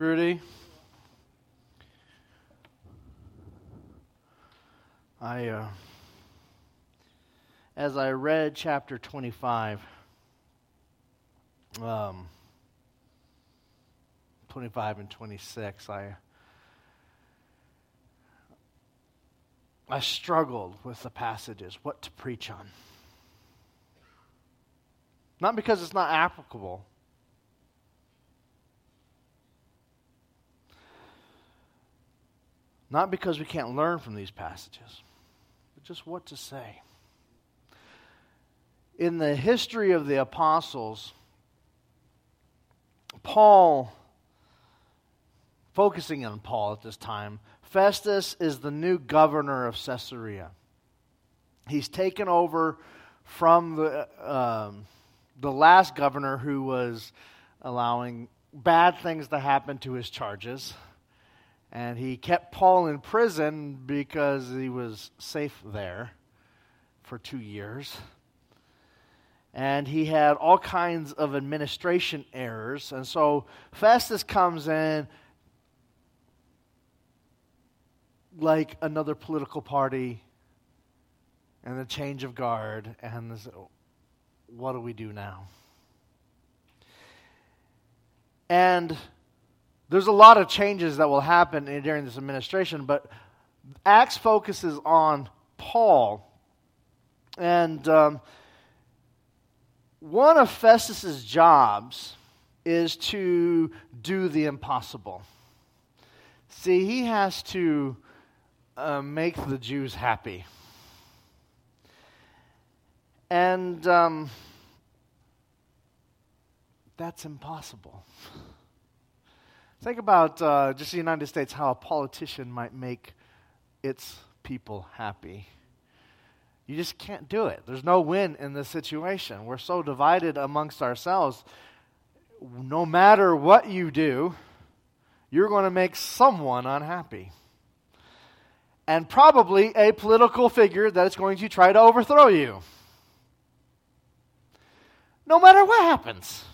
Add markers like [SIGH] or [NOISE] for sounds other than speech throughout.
Rudy? I, uh, as I read chapter 25, um, 25 and 26, I, I struggled with the passages, what to preach on. Not because it's not applicable. Not because we can't learn from these passages but just what to say. In the history of the apostles, Paul, focusing on Paul at this time, Festus is the new governor of Caesarea. He's taken over from the, um, the last governor who was allowing bad things to happen to his charges. And he kept Paul in prison because he was safe there for two years. And he had all kinds of administration errors. And so Festus comes in like another political party and the change of guard. And this, what do we do now? And there's a lot of changes that will happen during this administration, but Acts focuses on Paul. And um, one of Festus's jobs is to do the impossible. See, he has to uh, make the Jews happy. And um, that's impossible. [LAUGHS] Think about uh, just the United States, how a politician might make its people happy. You just can't do it. There's no win in this situation. We're so divided amongst ourselves. No matter what you do, you're going to make someone unhappy. And probably a political figure that is going to try to overthrow you. No matter what happens.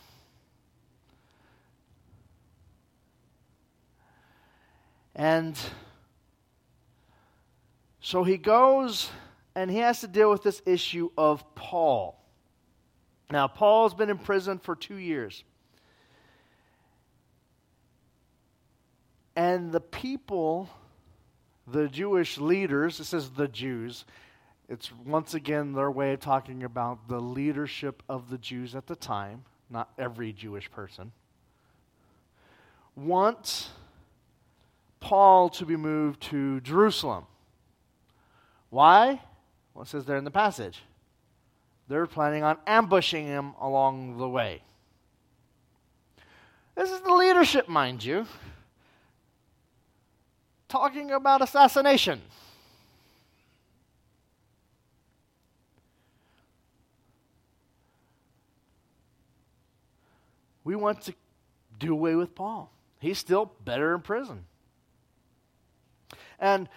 And so he goes and he has to deal with this issue of Paul. Now, Paul's been in prison for two years. And the people, the Jewish leaders, it says the Jews, it's once again their way of talking about the leadership of the Jews at the time, not every Jewish person, want Paul to be moved to Jerusalem. Why? Well, it says there in the passage. They're planning on ambushing him along the way. This is the leadership, mind you, talking about assassination. We want to do away with Paul. He's still better in prison. And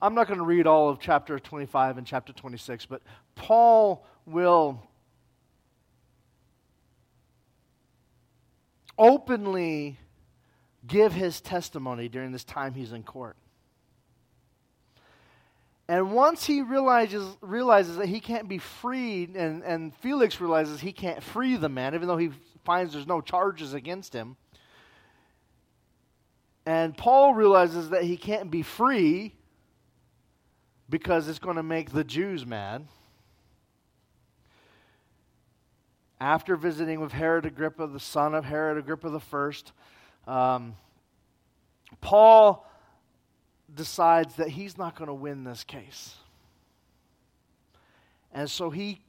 I'm not going to read all of chapter 25 and chapter 26, but Paul will openly give his testimony during this time he's in court. And once he realizes, realizes that he can't be freed, and, and Felix realizes he can't free the man, even though he finds there's no charges against him, and Paul realizes that he can't be free because it's going to make the Jews mad. After visiting with Herod Agrippa, the son of Herod Agrippa first, um, Paul decides that he's not going to win this case. And so he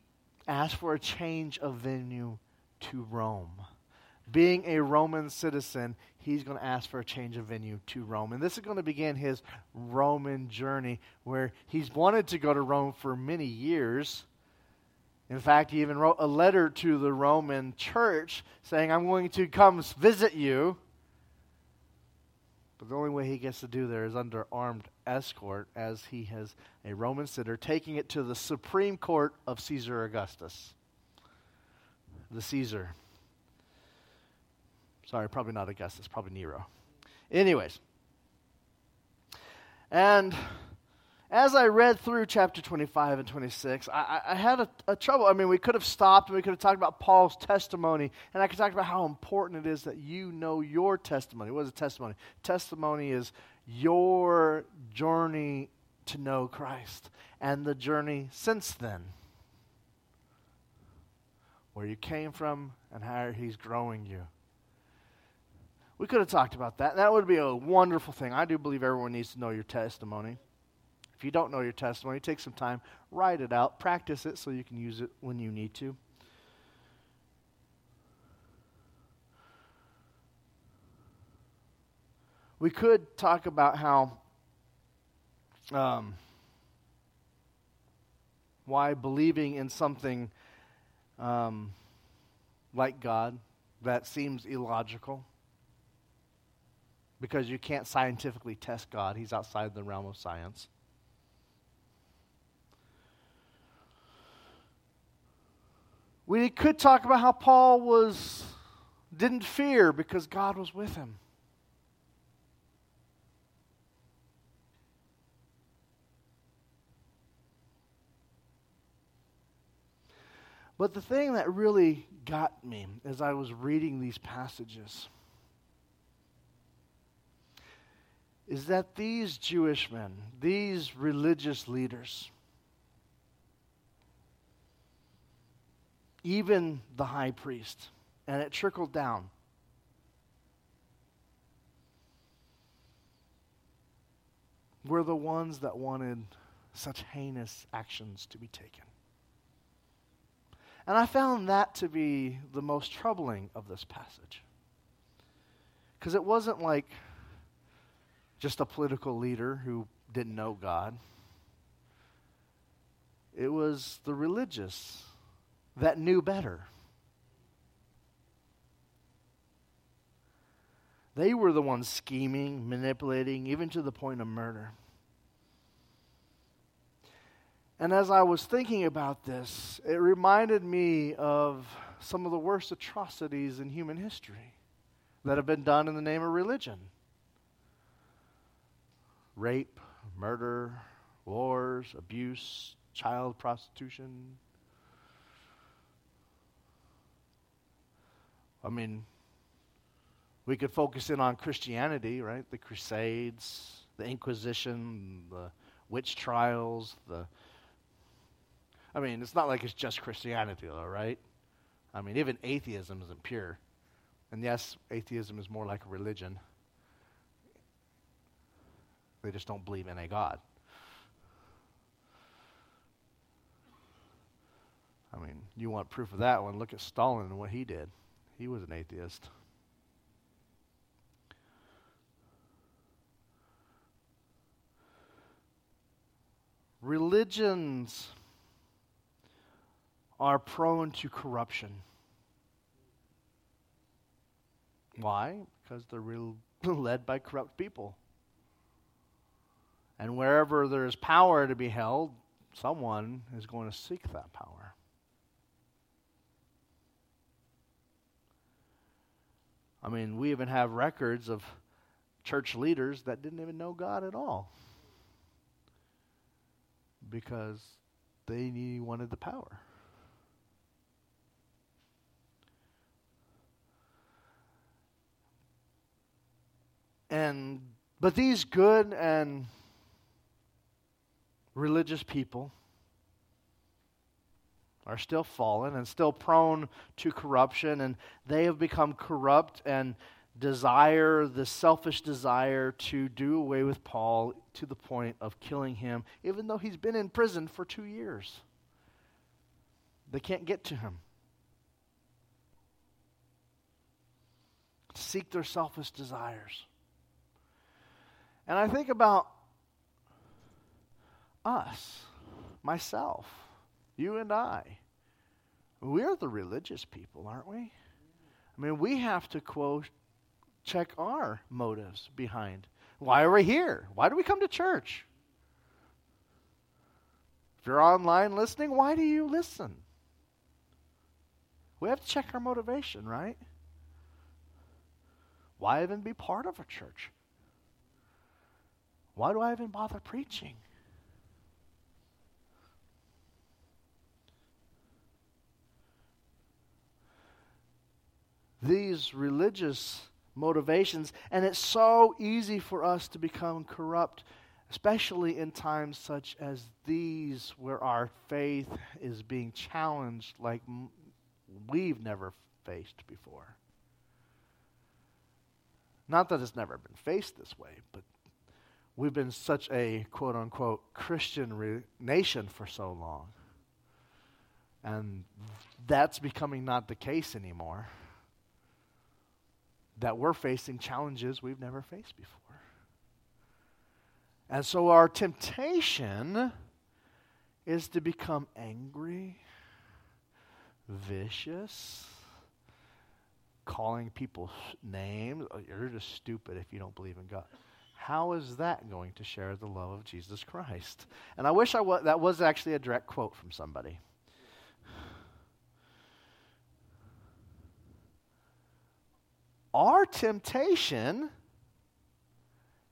asks for a change of venue to Rome. Being a Roman citizen, he's going to ask for a change of venue to Rome. And this is going to begin his Roman journey where he's wanted to go to Rome for many years. In fact, he even wrote a letter to the Roman church saying, I'm going to come visit you. But the only way he gets to do there is under armed escort, as he has a Roman sitter taking it to the Supreme Court of Caesar Augustus, the Caesar. Sorry, probably not Augustus, probably Nero. Anyways. And as I read through chapter 25 and 26, I, I had a, a, trouble. I mean, we could have stopped and we could have talked about Paul's testimony, and I could talk about how important it is that you know your testimony. What is a testimony? Testimony is your journey to know Christ and the journey since then. Where you came from and how he's growing you. We could have talked about that. That would be a wonderful thing. I do believe everyone needs to know your testimony. If you don't know your testimony, take some time, write it out, practice it so you can use it when you need to. We could talk about how um, why believing in something um, like God that seems illogical because you can't scientifically test God. He's outside the realm of science. We could talk about how Paul was didn't fear because God was with him. But the thing that really got me as I was reading these passages is that these Jewish men, these religious leaders, even the high priest, and it trickled down. Were the ones that wanted such heinous actions to be taken. And I found that to be the most troubling of this passage. Because it wasn't like just a political leader who didn't know God, it was the religious that knew better. They were the ones scheming, manipulating, even to the point of murder. And as I was thinking about this, it reminded me of some of the worst atrocities in human history that have been done in the name of religion rape, murder, wars, abuse, child prostitution. I mean, we could focus in on Christianity, right? The Crusades, the Inquisition, the witch trials, the I mean, it's not like it's just Christianity, though, right? I mean, even atheism isn't pure. And yes, atheism is more like a religion. They just don't believe in a God. I mean, you want proof of that one? Look at Stalin and what he did. He was an atheist. Religions are prone to corruption. Why? Because they're [LAUGHS] led by corrupt people. And wherever there is power to be held, someone is going to seek that power. I mean, we even have records of church leaders that didn't even know God at all because they wanted the power. And but these good and religious people are still fallen and still prone to corruption, and they have become corrupt and desire, the selfish desire to do away with Paul to the point of killing him, even though he's been in prison for two years. They can't get to him. Seek their selfish desires. And I think about us, myself, you and I. We're the religious people, aren't we? I mean, we have to quote, check our motives behind. Why are we here? Why do we come to church? If you're online listening, why do you listen? We have to check our motivation, right? Why even be part of a church? Why do I even bother preaching? These religious motivations, and it's so easy for us to become corrupt, especially in times such as these where our faith is being challenged like we've never faced before. Not that it's never been faced this way, but we've been such a quote unquote Christian re- nation for so long. And that's becoming not the case anymore. That we're facing challenges we've never faced before. And so our temptation is to become angry, vicious, calling people names. Oh, you're just stupid if you don't believe in God. How is that going to share the love of Jesus Christ? And I wish I wa- that was actually a direct quote from somebody. Our temptation,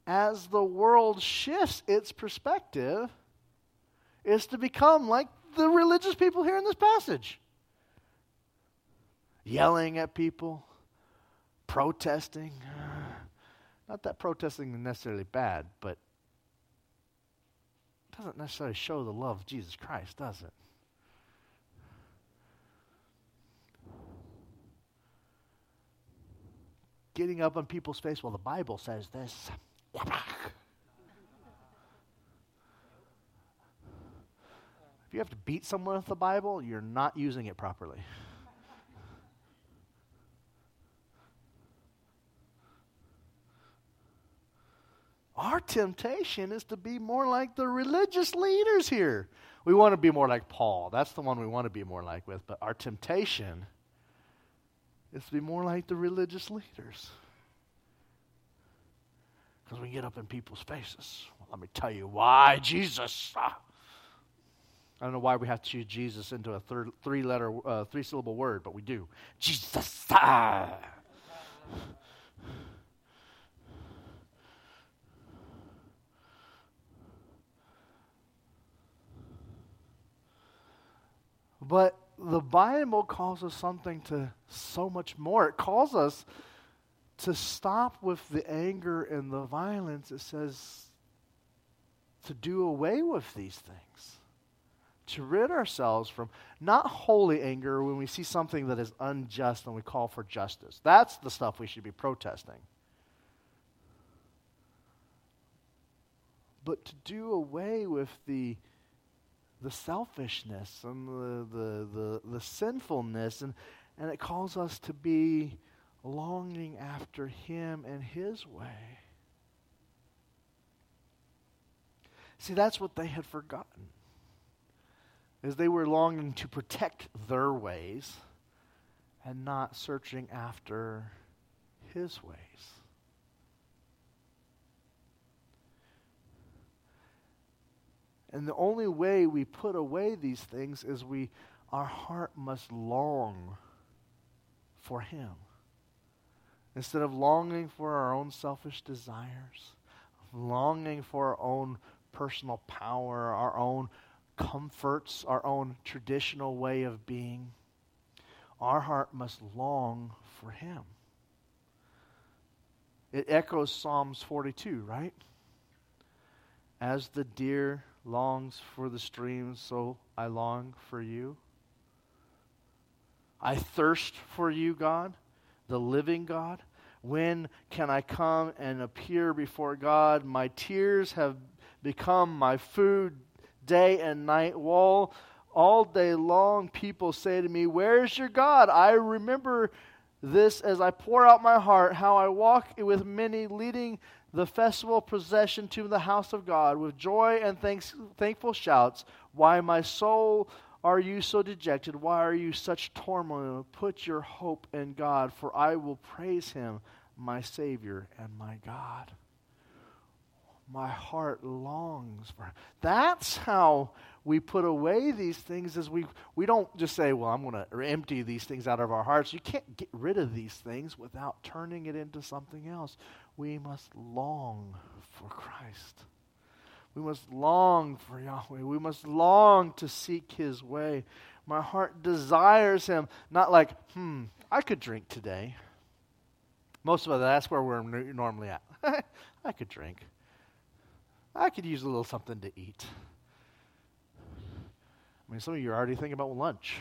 as the world shifts its perspective, is to become like the religious people here in this passage yelling at people, protesting. [SIGHS] Not that protesting is necessarily bad, but it doesn't necessarily show the love of Jesus Christ, does it? Getting up on people's face, well, the Bible says this. If you have to beat someone with the Bible, you're not using it properly. Our temptation is to be more like the religious leaders here. We want to be more like Paul. That's the one we want to be more like with. But our temptation is to be more like the religious leaders. Because we get up in people's faces. Well, let me tell you why Jesus. Ah. I don't know why we have to choose Jesus into a third, three letter, uh, three syllable word, but we do. Jesus. Ah. But the Bible calls us something to so much more. It calls us to stop with the anger and the violence. It says to do away with these things, to rid ourselves from not holy anger when we see something that is unjust and we call for justice. That's the stuff we should be protesting. But to do away with the the selfishness and the, the, the, the sinfulness, and, and it calls us to be longing after Him and His way. See, that's what they had forgotten. Is they were longing to protect their ways and not searching after his ways. And the only way we put away these things is we our heart must long for him. Instead of longing for our own selfish desires, longing for our own personal power, our own comforts, our own traditional way of being, our heart must long for him. It echoes Psalms 42, right? As the deer longs for the streams, so I long for you. I thirst for you, God, the living God. When can I come and appear before God? My tears have become my food day and night. All, all day long, people say to me, Where's your God? I remember this as I pour out my heart, how I walk with many, leading the festival procession to the house of God with joy and thanks, thankful shouts. Why, my soul, are you so dejected? Why are you such turmoil? Put your hope in God, for I will praise him, my Savior and my God. My heart longs for him. That's how we put away these things is we, we don't just say, well, I'm going to empty these things out of our hearts. You can't get rid of these things without turning it into something else. We must long for Christ. We must long for Yahweh. We must long to seek His way. My heart desires Him, not like, hmm, I could drink today. Most of us, that's where we're normally at. [LAUGHS] I could drink. I could use a little something to eat. I mean, some of you are already thinking about lunch.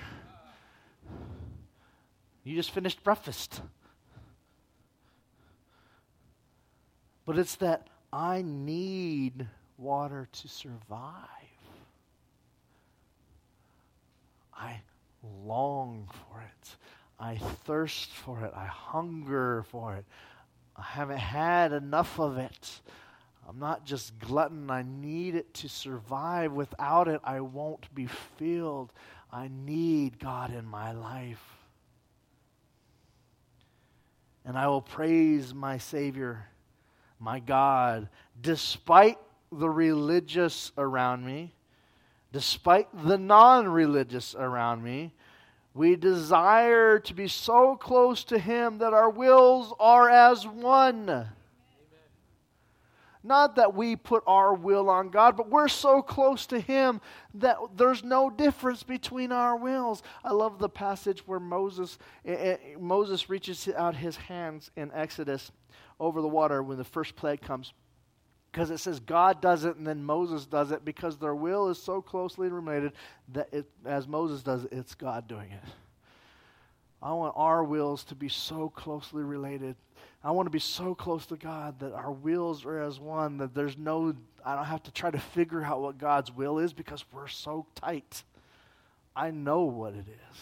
You just finished breakfast. But it's that I need water to survive. I long for it. I thirst for it. I hunger for it. I haven't had enough of it. I'm not just glutton. I need it to survive. Without it, I won't be filled. I need God in my life. And I will praise my Savior, my God, despite the religious around me, despite the non religious around me. We desire to be so close to Him that our wills are as one. Not that we put our will on God, but we're so close to Him that there's no difference between our wills. I love the passage where Moses, eh, eh, Moses reaches out his hands in Exodus over the water when the first plague comes. Because it says God does it and then Moses does it because their will is so closely related that it, as Moses does it, it's God doing it. I want our wills to be so closely related I want to be so close to God that our wills are as one, that there's no, I don't have to try to figure out what God's will is because we're so tight. I know what it is.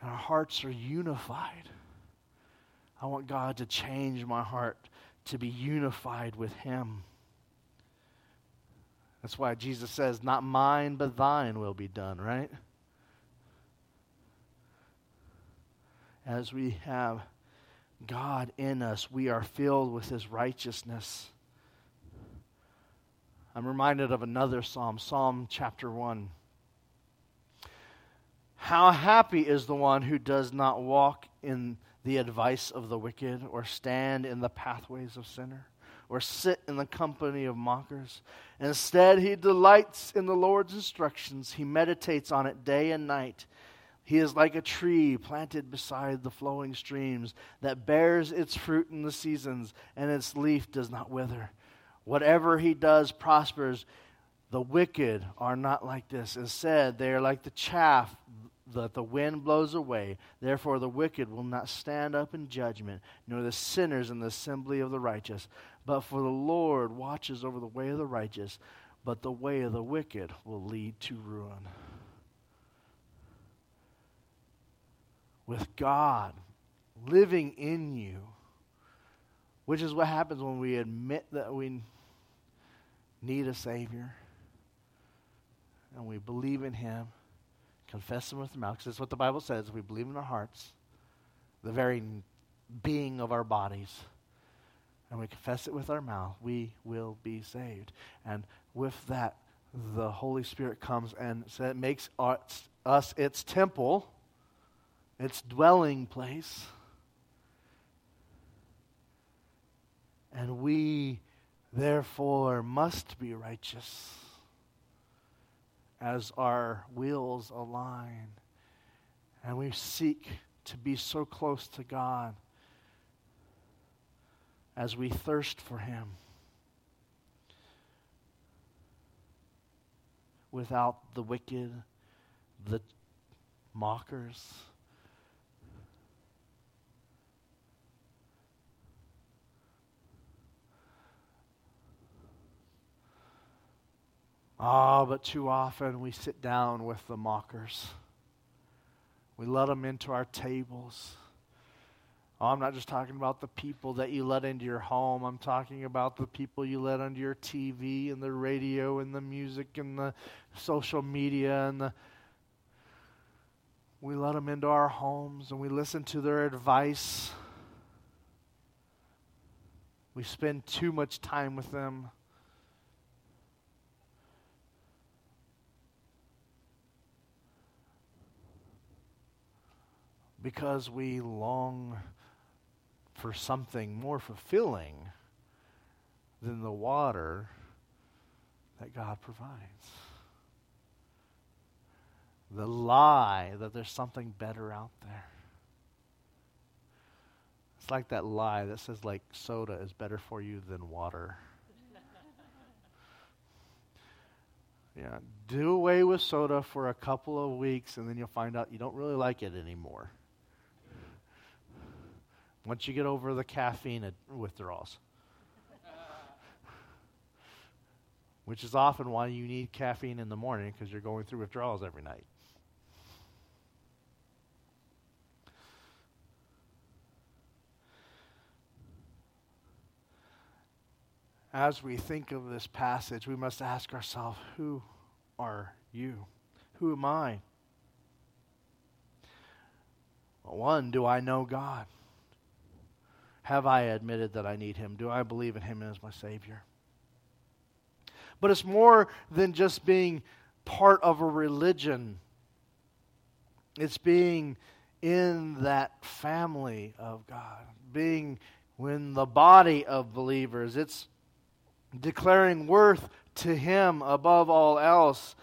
And our hearts are unified. I want God to change my heart to be unified with Him. That's why Jesus says, Not mine, but thine will be done, right? As we have God in us, we are filled with his righteousness. I'm reminded of another psalm, Psalm chapter 1. How happy is the one who does not walk in the advice of the wicked, or stand in the pathways of sinner, or sit in the company of mockers. Instead, he delights in the Lord's instructions. He meditates on it day and night. He is like a tree planted beside the flowing streams that bears its fruit in the seasons, and its leaf does not wither. Whatever he does prospers. The wicked are not like this. Instead, they are like the chaff that the wind blows away. Therefore, the wicked will not stand up in judgment, nor the sinners in the assembly of the righteous. But for the Lord watches over the way of the righteous, but the way of the wicked will lead to ruin. with God living in you, which is what happens when we admit that we need a Savior and we believe in Him, confess Him with the mouth, because that's what the Bible says. We believe in our hearts, the very being of our bodies, and we confess it with our mouth, we will be saved. And with that, the Holy Spirit comes and makes us its temple its dwelling place. And we, therefore, must be righteous as our wills align. And we seek to be so close to God as we thirst for Him. Without the wicked, the mockers, Ah, oh, but too often we sit down with the mockers. We let them into our tables. Oh, I'm not just talking about the people that you let into your home. I'm talking about the people you let onto your TV and the radio and the music and the social media and the we let them into our homes and we listen to their advice. We spend too much time with them. Because we long for something more fulfilling than the water that God provides. The lie that there's something better out there. It's like that lie that says like soda is better for you than water. [LAUGHS] yeah, do away with soda for a couple of weeks and then you'll find out you don't really like it anymore. Once you get over the caffeine withdrawals. Which is often why you need caffeine in the morning because you're going through withdrawals every night. as we think of this passage, we must ask ourselves who are you? Who am I? One, do I know God? Have I admitted that I need Him? Do I believe in Him as my Savior? But it's more than just being part of a religion, it's being in that family of God, being in the body of believers. It's declaring worth to Him above all else,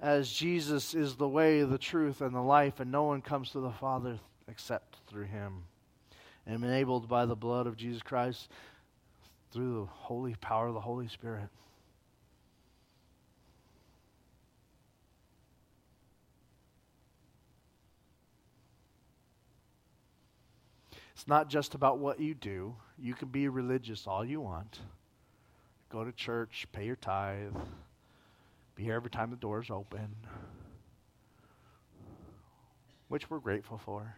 as Jesus is the way, the truth, and the life, and no one comes to the Father except through Him. And enabled by the blood of Jesus Christ through the holy power of the Holy Spirit. It's not just about what you do. You can be religious all you want go to church, pay your tithe, be here every time the door's open, which we're grateful for.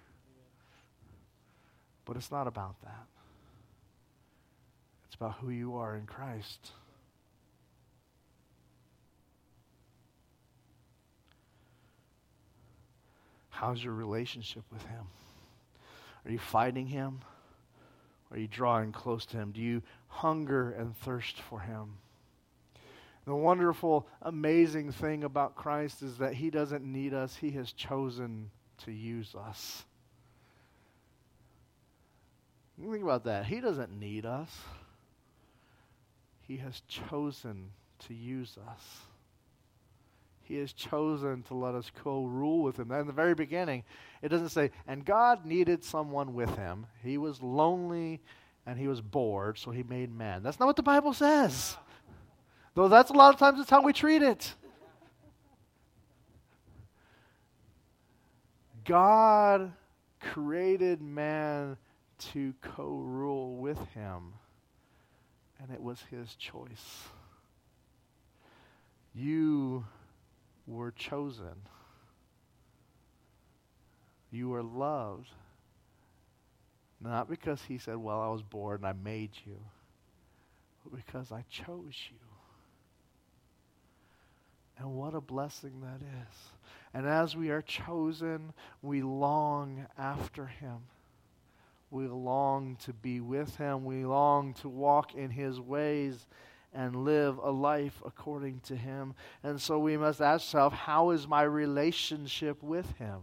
But it's not about that. It's about who you are in Christ. How's your relationship with Him? Are you fighting Him? Are you drawing close to Him? Do you hunger and thirst for Him? The wonderful, amazing thing about Christ is that He doesn't need us, He has chosen to use us. Think about that. He doesn't need us, He has chosen to use us. He has chosen to let us co rule with Him. In the very beginning, it doesn't say, and God needed someone with Him. He was lonely and he was bored, so He made man. That's not what the Bible says. Though that's a lot of times it's how we treat it. God created man to co rule with him, and it was his choice. You were chosen. You were loved. Not because he said, Well, I was bored and I made you, but because I chose you. And what a blessing that is. And as we are chosen, we long after him. We long to be with him. We long to walk in his ways and live a life according to Him. And so we must ask ourselves how is my relationship with Him?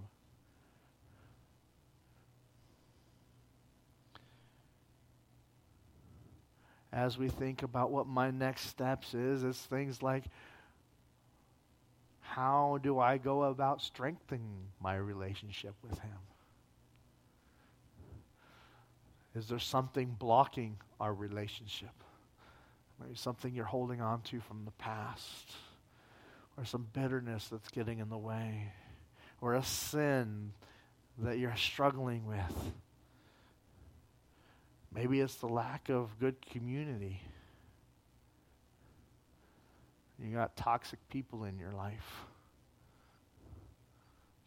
As we think about what my next steps is, it's things like how do I go about strengthening my relationship with Him? Is there something blocking our relationship? Maybe something you're holding on to from the past, or some bitterness that's getting in the way, or a sin that you're struggling with. Maybe it's the lack of good community. You got toxic people in your life.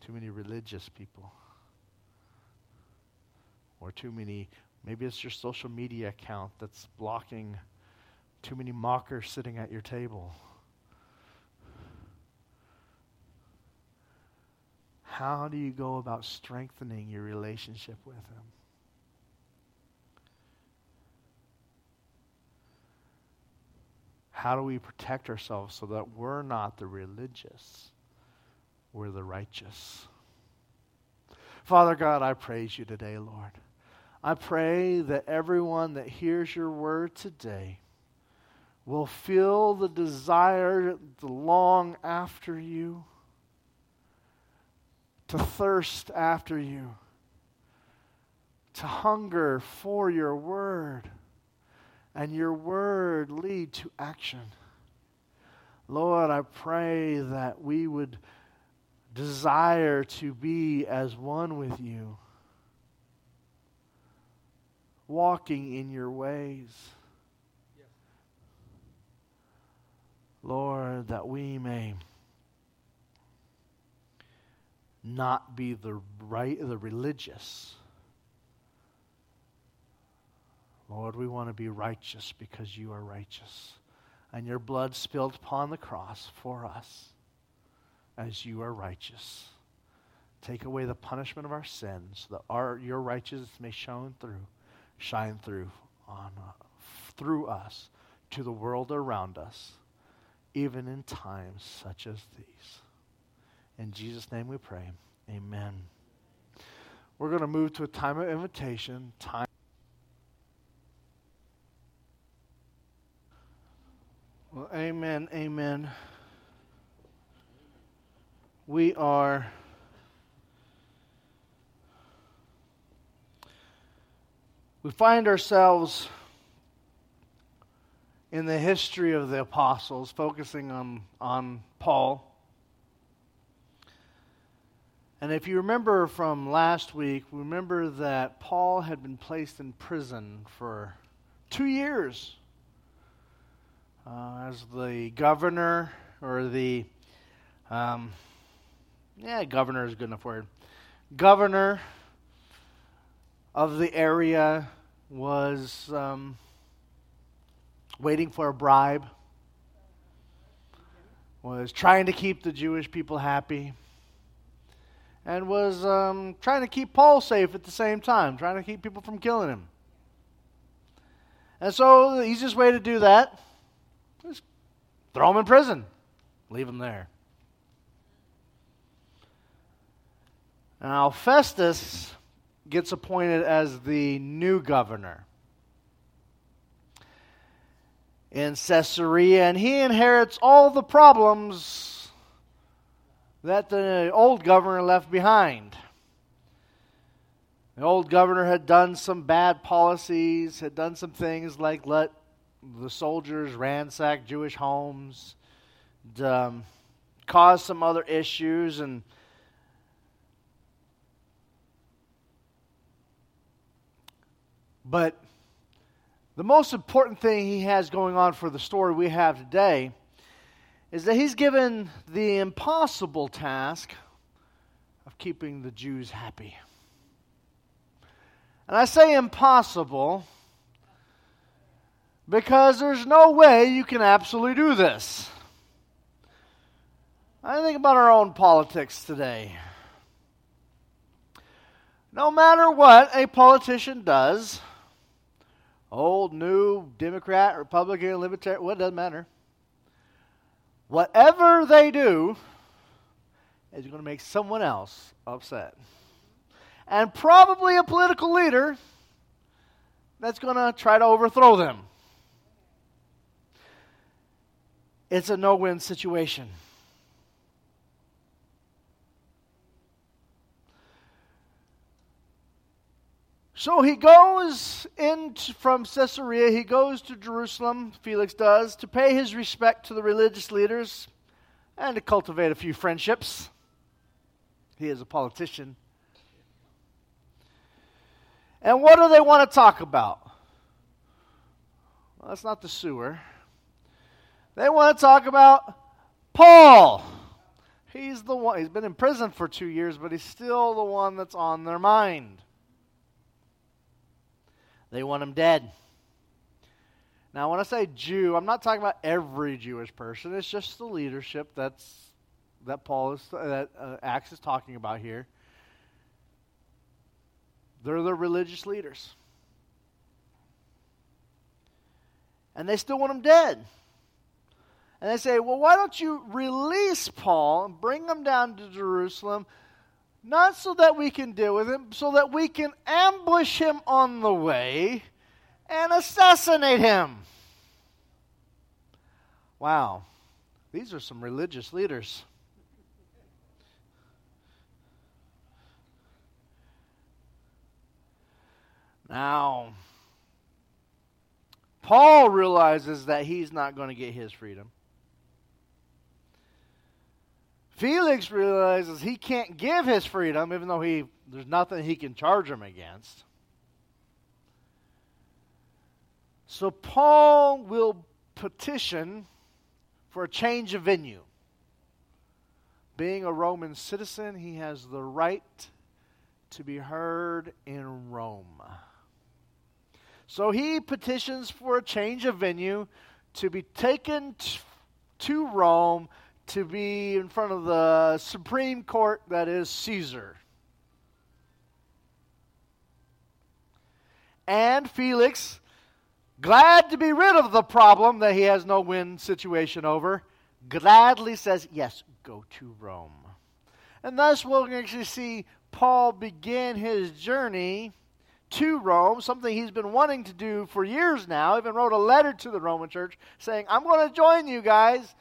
Too many religious people. Or too many, maybe it's your social media account that's blocking too many mockers sitting at your table. How do you go about strengthening your relationship with Him? How do we protect ourselves so that we're not the religious, we're the righteous? Father God, I praise you today, Lord. I pray that everyone that hears your word today will feel the desire to long after you, to thirst after you, to hunger for your word, and your word lead to action. Lord, I pray that we would desire to be as one with you, walking in your ways. Lord, that we may not be the right the religious. Lord, we want to be righteous because you are righteous. And your blood spilled upon the cross for us as you are righteous. Take away the punishment of our sins, that our, your righteousness may shine through, shine through on uh, through us to the world around us, even in times such as these. In Jesus' name we pray. Amen. We're going to move to a time of invitation, time Well, amen, amen we are we find ourselves in the history of the apostles focusing on on Paul and if you remember from last week, remember that Paul had been placed in prison for two years uh, as the governor or the um, yeah, governor is good enough word. Governor of the area was um, waiting for a bribe, was trying to keep the Jewish people happy, and was um, trying to keep Paul safe at the same time, trying to keep people from killing him. And so the easiest way to do that is throw him in prison, leave him there. Now, Festus gets appointed as the new governor in Caesarea, and he inherits all the problems that the old governor left behind. The old governor had done some bad policies, had done some things like let the soldiers ransack Jewish homes, um, caused some other issues, and But the most important thing he has going on for the story we have today is that he's given the impossible task of keeping the Jews happy. And I say impossible because there's no way you can absolutely do this. I think about our own politics today. No matter what a politician does, old, new, Democrat, Republican, Libertarian, what doesn't matter. Whatever they do is going to make someone else upset. And probably a political leader that's going to try to overthrow them. It's a no win situation. So he goes in from Caesarea, he goes to Jerusalem, Felix does, to pay his respect to the religious leaders and to cultivate a few friendships. He is a politician. And what do they want to talk about? Well, that's not the sewer. They want to talk about Paul. He's the one, he's been in prison for two years, but he's still the one that's on their mind. They want him dead. Now, when I say Jew, I'm not talking about every Jewish person. It's just the leadership that's that Paul is that uh, Acts is talking about here. They're the religious leaders, and they still want him dead. And they say, "Well, why don't you release Paul and bring him down to Jerusalem? Not so that we can deal with him, so that we can ambush him on the way and assassinate him. Wow, these are some religious leaders. Now, Paul realizes that he's not going to get his freedom. Felix realizes he can't give his freedom, even though he there's nothing he can charge him against. So Paul will petition for a change of venue. Being a Roman citizen, he has the right to be heard in Rome. So he petitions for a change of venue to be taken t- to Rome to be in front of the Supreme Court that is Caesar. And Felix, glad to be rid of the problem that he has no win situation over, gladly says, Yes, go to Rome. And thus we'll actually see Paul begin his journey to Rome, something he's been wanting to do for years now. Even wrote a letter to the Roman church saying, I'm going to join you guys.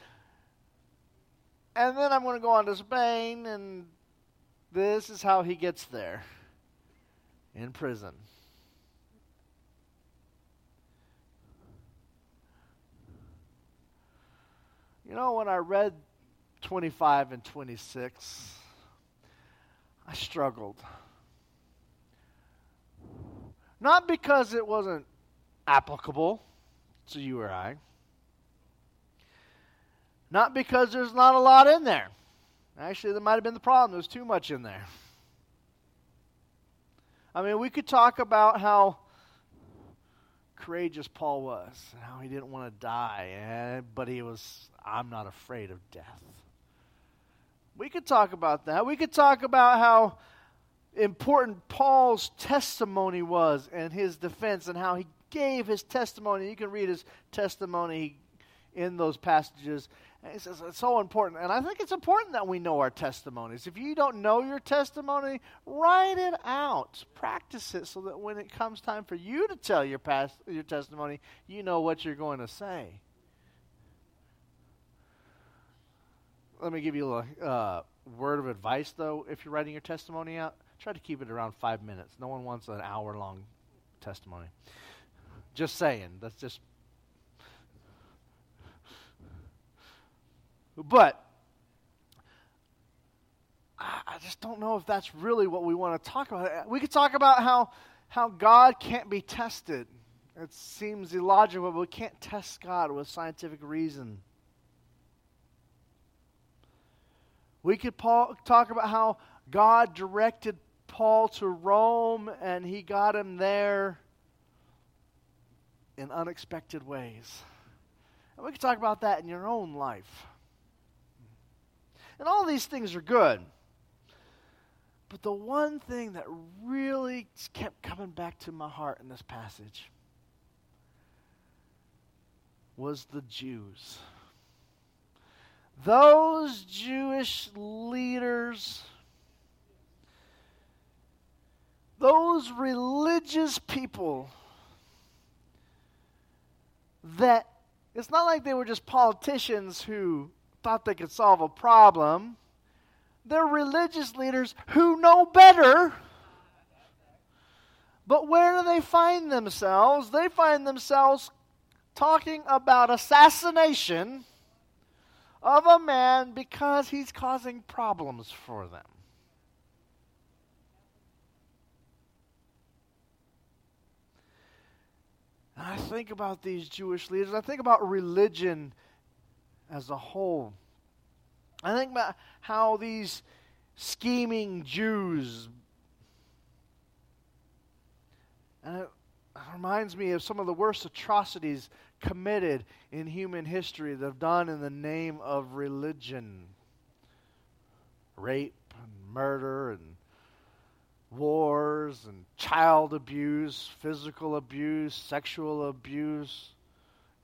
And then I'm going to go on to Spain, and this is how he gets there in prison. You know, when I read 25 and 26, I struggled. Not because it wasn't applicable to you or I, not because there's not a lot in there. Actually, that might have been the problem. There's too much in there. I mean, we could talk about how courageous Paul was, how he didn't want to die, eh, but he was, I'm not afraid of death. We could talk about that. We could talk about how important Paul's testimony was and his defense and how he gave his testimony. You can read his testimony in those passages he it's so important. And I think it's important that we know our testimonies. If you don't know your testimony, write it out. Practice it so that when it comes time for you to tell your past your testimony, you know what you're going to say. Let me give you a uh, word of advice, though. If you're writing your testimony out, try to keep it around five minutes. No one wants an hour long testimony. Just saying. That's just But I just don't know if that's really what we want to talk about. We could talk about how, how God can't be tested. It seems illogical, but we can't test God with scientific reason. We could Paul, talk about how God directed Paul to Rome and he got him there in unexpected ways. And we could talk about that in your own life. And all these things are good. But the one thing that really kept coming back to my heart in this passage was the Jews. Those Jewish leaders, those religious people that it's not like they were just politicians who thought they could solve a problem. They're religious leaders who know better. But where do they find themselves? They find themselves talking about assassination of a man because he's causing problems for them. I think about these Jewish leaders. I think about religion as a whole. I think about how these scheming Jews, and it reminds me of some of the worst atrocities committed in human history that have done in the name of religion rape and murder and wars and child abuse, physical abuse, sexual abuse,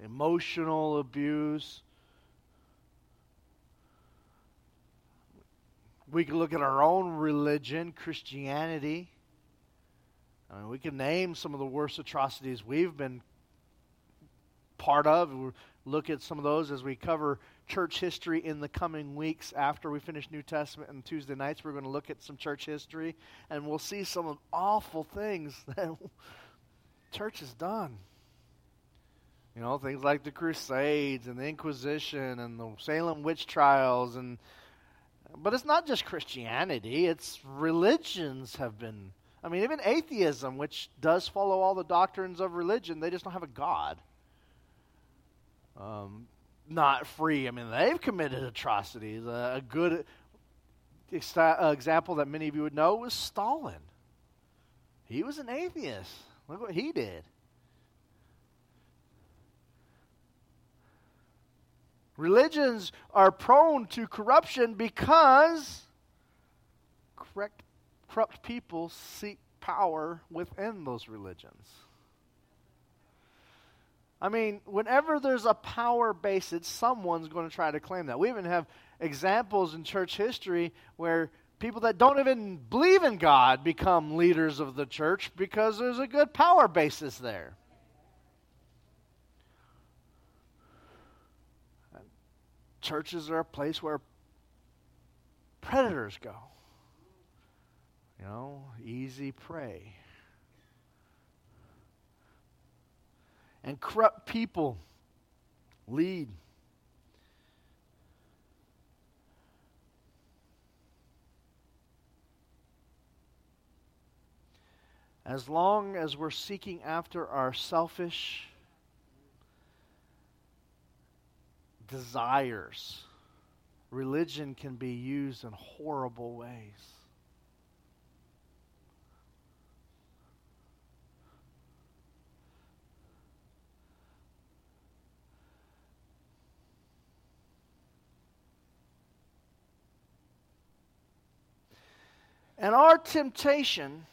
emotional abuse. We can look at our own religion, Christianity. I mean, we can name some of the worst atrocities we've been part of. We'll look at some of those as we cover church history in the coming weeks after we finish New Testament and Tuesday nights. We're going to look at some church history and we'll see some of awful things [LAUGHS] that church has done. You know, things like the Crusades and the Inquisition and the Salem witch trials and but it's not just Christianity, it's religions have been I mean, even atheism, which does follow all the doctrines of religion, they just don't have a God. Um, not free. I mean, they've committed atrocities. a good example that many of you would know was Stalin. He was an atheist. Look what he did. Religions are prone to corruption because correct corrupt people seek power within those religions. I mean, whenever there's a power base, it's someone's going to try to claim that. We even have examples in church history where people that don't even believe in God become leaders of the church because there's a good power basis there. Churches are a place where predators go. You know, easy prey. And corrupt people lead. As long as we're seeking after our selfish desires, religion can be used in horrible ways. And our temptation,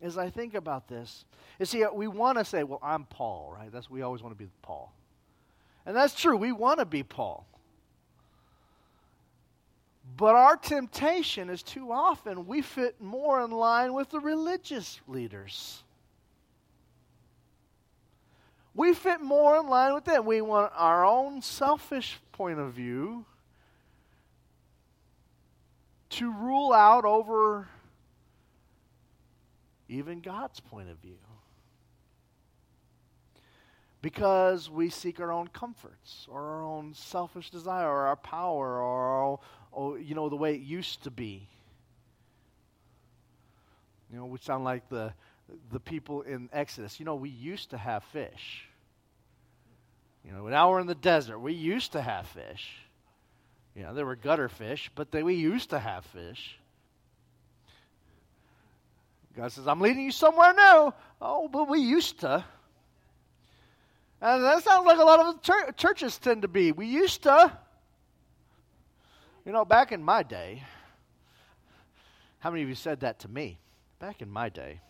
as I think about this, is see, we want to say, well, I'm Paul, right? That's we always want to be Paul. And that's true. We want to be Paul. But our temptation is too often we fit more in line with the religious leaders. We fit more in line with them. We want our own selfish point of view to rule out over even God's point of view. Because we seek our own comforts or our own selfish desire or our power or, our, or you know, the way it used to be. You know, we sound like the, the people in Exodus. You know, we used to have fish. You know, now we're in the desert. We used to have fish. You know, there were gutter fish, but they, we used to have fish. God says, I'm leading you somewhere new. Oh, but we used to. And that sounds like a lot of chur- churches tend to be. We used to. You know, back in my day, how many of you said that to me? Back in my day.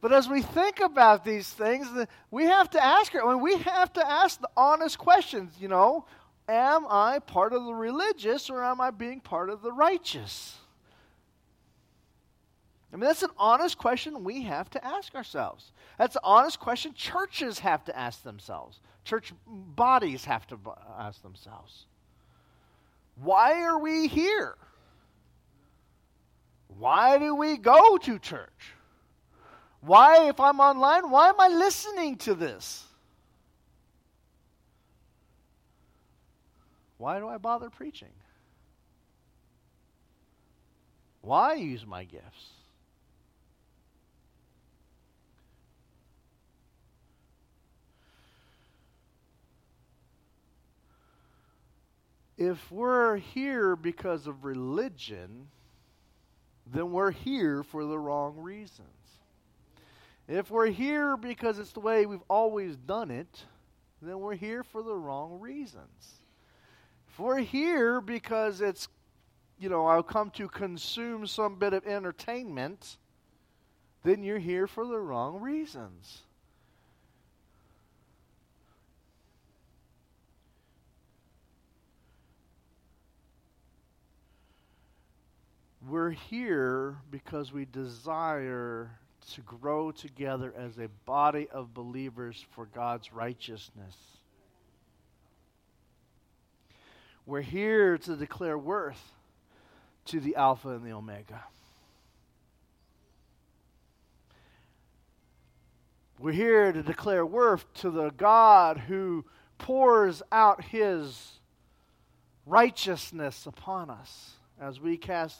But as we think about these things, we have to ask I mean, we have to ask the honest questions, you know, am I part of the religious or am I being part of the righteous? I mean, that's an honest question we have to ask ourselves. That's an honest question churches have to ask themselves. Church bodies have to ask themselves. Why are we here? Why do we go to church? Why, if I'm online, why am I listening to this? Why do I bother preaching? Why use my gifts? If we're here because of religion, then we're here for the wrong reasons. If we're here because it's the way we've always done it, then we're here for the wrong reasons. If we're here because it's, you know, I'll come to consume some bit of entertainment, then you're here for the wrong reasons. We're here because we desire to grow together as a body of believers for God's righteousness. We're here to declare worth to the Alpha and the Omega. We're here to declare worth to the God who pours out his righteousness upon us as we cast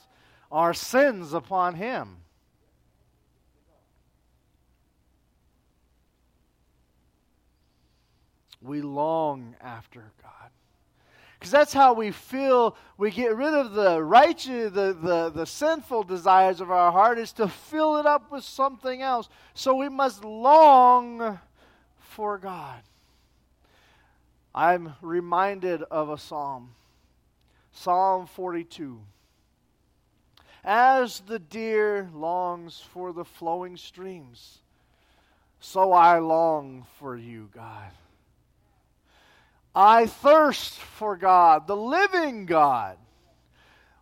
our sins upon him. We long after God. Because that's how we feel we get rid of the righteous, the, the, the sinful desires of our heart, is to fill it up with something else. So we must long for God. I'm reminded of a psalm, Psalm 42. As the deer longs for the flowing streams, so I long for you, God. I thirst for God, the living God.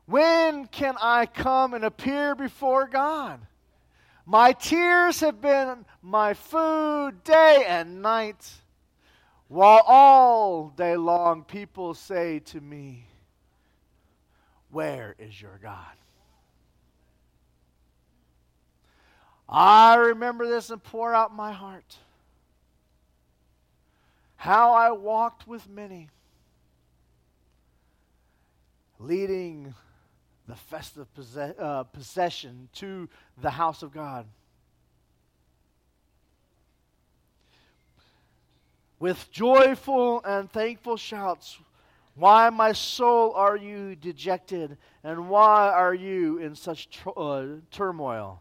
When can I come and appear before God? My tears have been my food day and night, while all day long people say to me, Where is your God? I remember this and pour out my heart how I walked with many, leading the festive possess- uh, possession to the house of God. With joyful and thankful shouts, why, my soul, are you dejected, and why are you in such tr- uh, turmoil?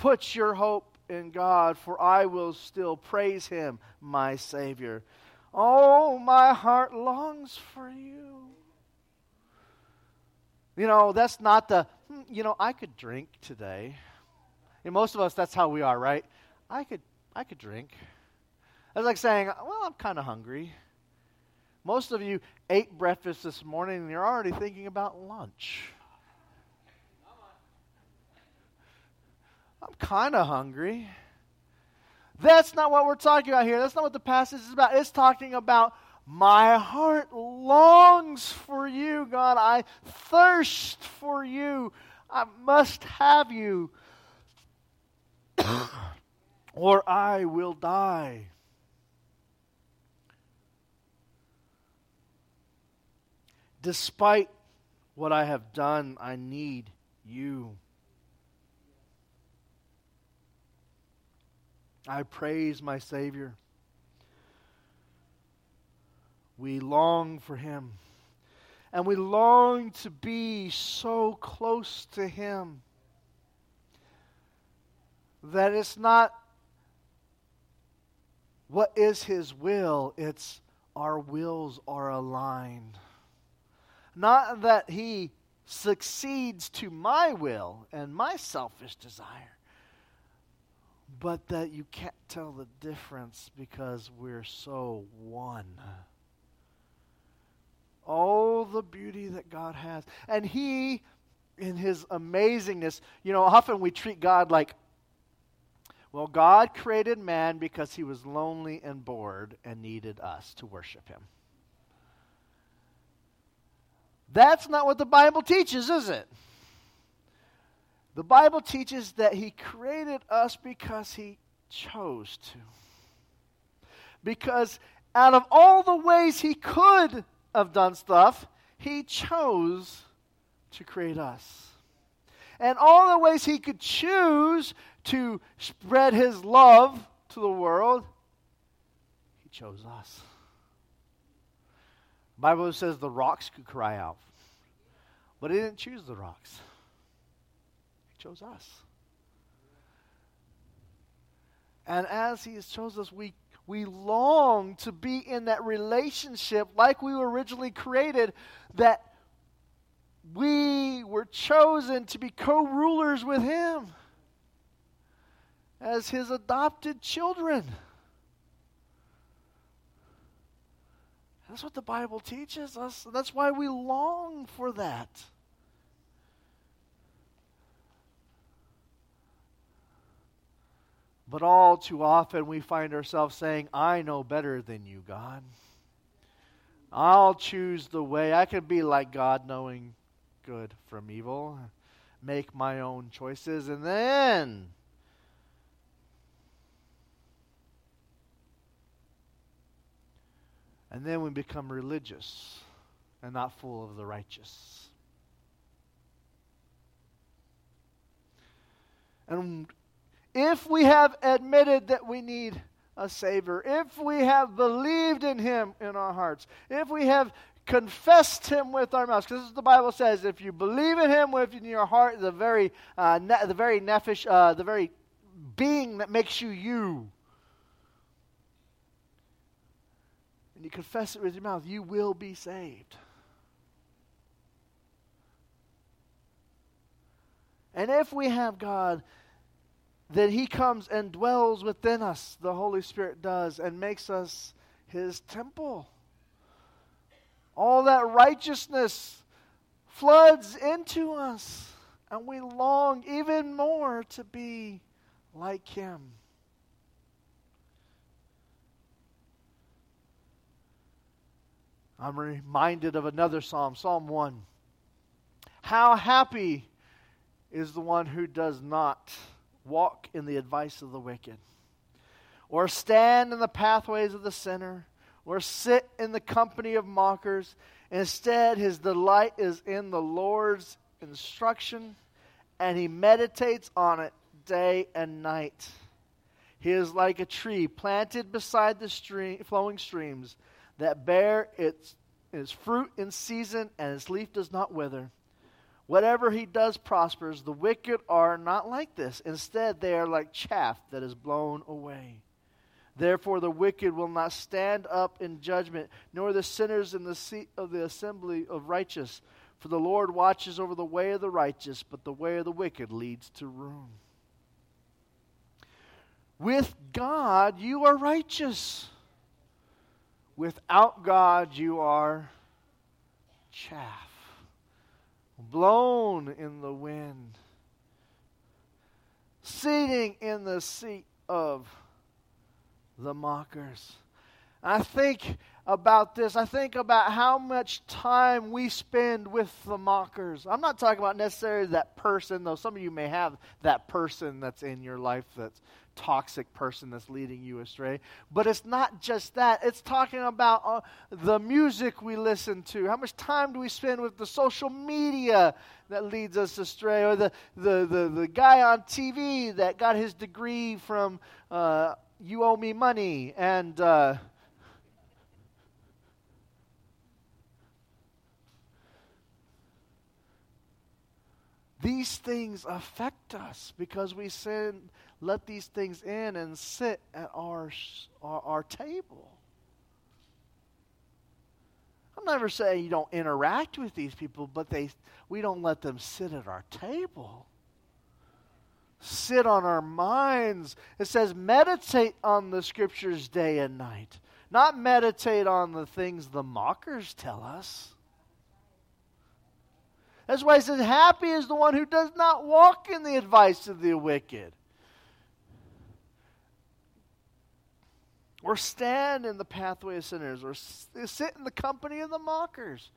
Put your hope in God, for I will still praise him, my Savior. Oh, my heart longs for you. You know, that's not the, hmm, you know, I could drink today. And most of us, that's how we are, right? I could, I could drink. That's like saying, well, I'm kind of hungry. Most of you ate breakfast this morning and you're already thinking about lunch. I'm kind of hungry. That's not what we're talking about here. That's not what the passage is about. It's talking about my heart longs for you, God. I thirst for you. I must have you, [COUGHS] or I will die. Despite what I have done, I need you. I praise my Savior. We long for Him. And we long to be so close to Him that it's not what is His will, it's our wills are aligned. Not that He succeeds to my will and my selfish desire, but that you can't tell the difference because we're so one. Oh, the beauty that God has. And He, in His amazingness, you know, often we treat God like, well, God created man because He was lonely and bored and needed us to worship Him. That's not what the Bible teaches, is it? The Bible teaches that He created us because He chose to. Because out of all the ways He could have done stuff, He chose to create us. And all the ways He could choose to spread His love to the world, He chose us. The Bible says the rocks could cry out, but He didn't choose the rocks chose us. And as He has chosen us, we, we long to be in that relationship like we were originally created, that we were chosen to be co rulers with Him as His adopted children. That's what the Bible teaches us. That's why we long for that. But all too often we find ourselves saying, I know better than you, God. I'll choose the way. I can be like God, knowing good from evil, make my own choices, and then. And then we become religious and not full of the righteous. And if we have admitted that we need a Savior, if we have believed in Him in our hearts, if we have confessed Him with our mouths, because the Bible says, if you believe in Him within your heart, the very, uh, ne- the very nephesh, uh, the very being that makes you you, and you confess it with your mouth, you will be saved. And if we have God that He comes and dwells within us, the Holy Spirit does, and makes us His temple. All that righteousness floods into us, and we long even more to be like Him. I'm reminded of another psalm, Psalm 1. How happy is the one who does not walk in the advice of the wicked, or stand in the pathways of the sinner, or sit in the company of mockers. Instead, his delight is in the Lord's instruction, and he meditates on it day and night. He is like a tree planted beside the stream, flowing streams that bear its, its fruit in season, and its leaf does not wither. Whatever he does prospers. The wicked are not like this. Instead, they are like chaff that is blown away. Therefore, the wicked will not stand up in judgment, nor the sinners in the seat of the assembly of righteous. For the Lord watches over the way of the righteous, but the way of the wicked leads to ruin. With God, you are righteous. Without God, you are chaff blown in the wind, sitting in the seat of the mockers. I think about this. I think about how much time we spend with the mockers. I'm not talking about necessarily that person, though some of you may have that person that's in your life that's toxic person that's leading you astray. But it's not just that. It's talking about uh, the music we listen to. How much time do we spend with the social media that leads us astray? Or the, the, the, the guy on TV that got his degree from uh, You Owe Me Money and. Uh, These things affect us because we sin, let these things in and sit at our, our, our table. I'm never saying you don't interact with these people, but they, we don't let them sit at our table. Sit on our minds. It says, meditate on the scriptures day and night, not meditate on the things the mockers tell us. That's why he says, Happy is the one who does not walk in the advice of the wicked, or stand in the pathway of sinners, or sit in the company of the mockers.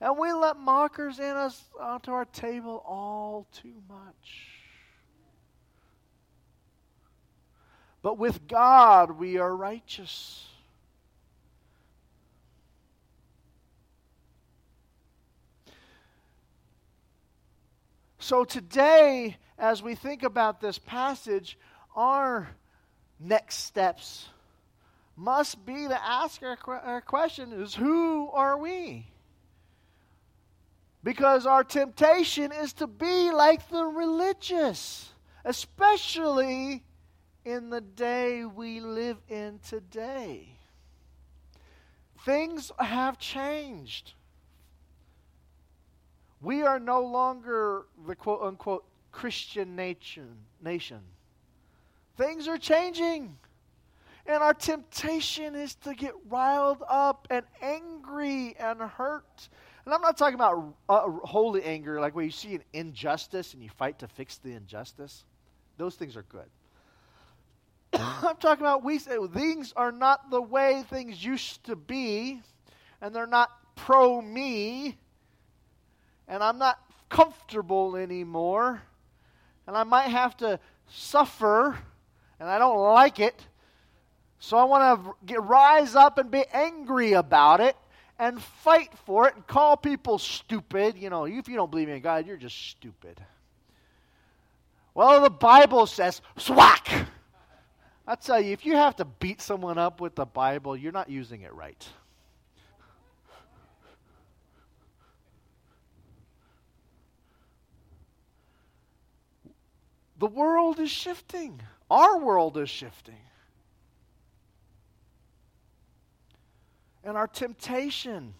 And we let mockers in us onto our table all too much. But with God, we are righteous. So today, as we think about this passage, our next steps must be to ask our, our question is who are we? Because our temptation is to be like the religious, especially in the day we live in today. Things have changed. We are no longer the quote unquote Christian nation. nation. Things are changing. And our temptation is to get riled up and angry and hurt. And I'm not talking about uh, holy anger, like where you see an injustice and you fight to fix the injustice. Those things are good. [COUGHS] I'm talking about we say things are not the way things used to be, and they're not pro me, and I'm not comfortable anymore, and I might have to suffer, and I don't like it. So I want to rise up and be angry about it and fight for it and call people stupid. You know, if you don't believe in God, you're just stupid. Well, the Bible says, swack. I tell you, if you have to beat someone up with the Bible, you're not using it right. The world is shifting. Our world is shifting. And our temptation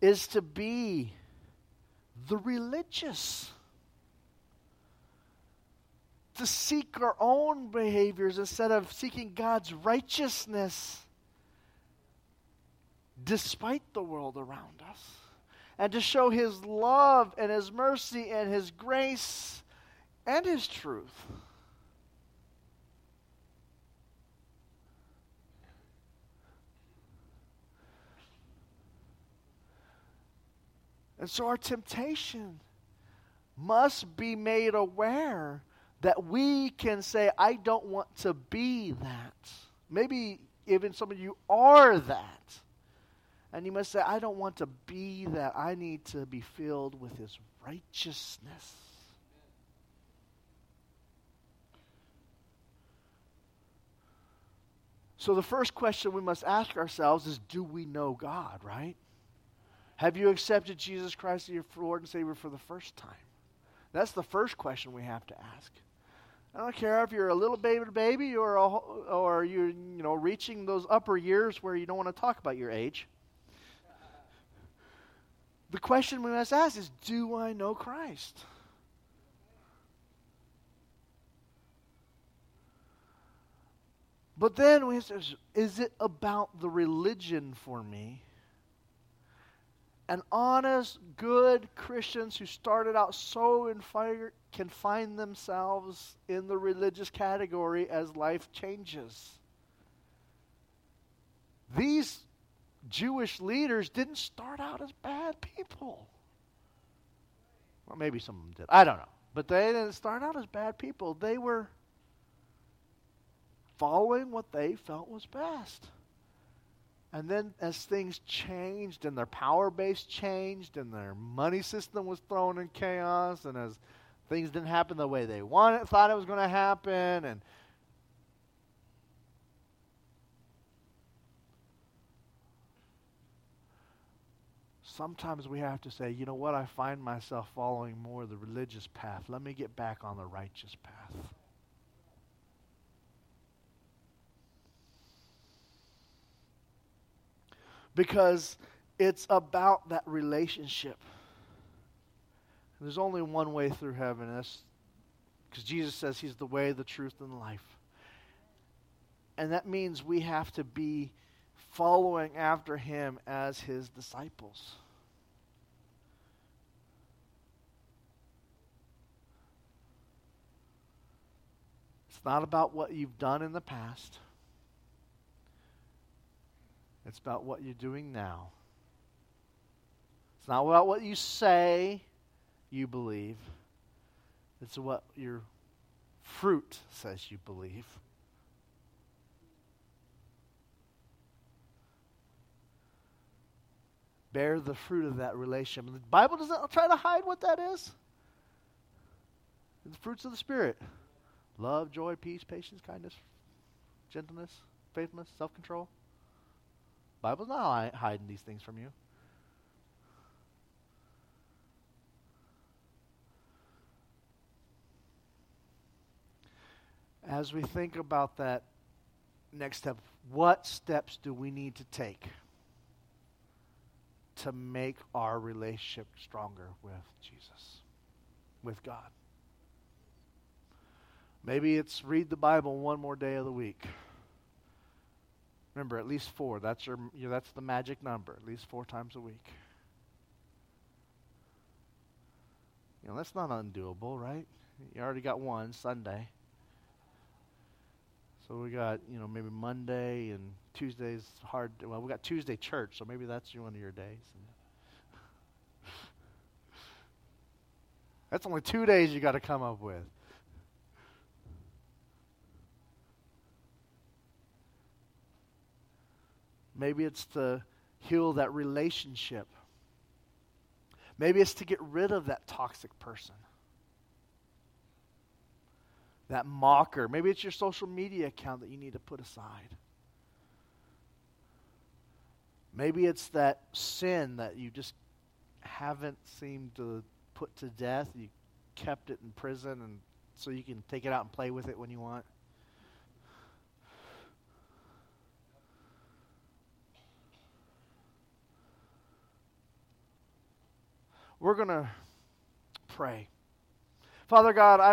is to be the religious, to seek our own behaviors instead of seeking God's righteousness despite the world around us, and to show His love and His mercy and His grace and His truth. And so our temptation must be made aware that we can say, I don't want to be that. Maybe even some of you are that. And you must say, I don't want to be that. I need to be filled with His righteousness. So the first question we must ask ourselves is do we know God, right? Have you accepted Jesus Christ as your Lord and Savior for the first time? That's the first question we have to ask. I don't care if you're a little baby baby or a, or you're you know reaching those upper years where you don't want to talk about your age. The question we must ask is do I know Christ? But then we say, is it about the religion for me? And honest, good Christians who started out so in fire can find themselves in the religious category as life changes. These Jewish leaders didn't start out as bad people. Well, maybe some of them did. I don't know. But they didn't start out as bad people. They were following what they felt was best. And then as things changed and their power base changed and their money system was thrown in chaos and as things didn't happen the way they wanted, thought it was going to happen and sometimes we have to say, you know what, I find myself following more the religious path. Let me get back on the righteous path. Because it's about that relationship. There's only one way through heaven, and that's because Jesus says He's the way, the truth, and the life. And that means we have to be following after Him as His disciples. It's not about what you've done in the past. It's about what you're doing now. It's not about what you say you believe. It's what your fruit says you believe. Bear the fruit of that relationship. The Bible doesn't try to hide what that is. The fruits of the Spirit love, joy, peace, patience, kindness, gentleness, faithfulness, self control. Bible's not hiding these things from you. As we think about that next step, what steps do we need to take to make our relationship stronger with Jesus, with God? Maybe it's read the Bible one more day of the week. Remember, at least four. That's, your, that's the magic number, at least four times a week. You know, that's not undoable, right? You already got one Sunday. So we got, you know, maybe Monday and Tuesday's hard. Well, we got Tuesday church, so maybe that's one of your days. [LAUGHS] That's only two days you got to come up with. Maybe it's to heal that relationship. Maybe it's to get rid of that toxic person, that mocker. Maybe it's your social media account that you need to put aside. Maybe it's that sin that you just haven't seemed to put to death. You kept it in prison and so you can take it out and play with it when you want. We're going to pray. Father God, I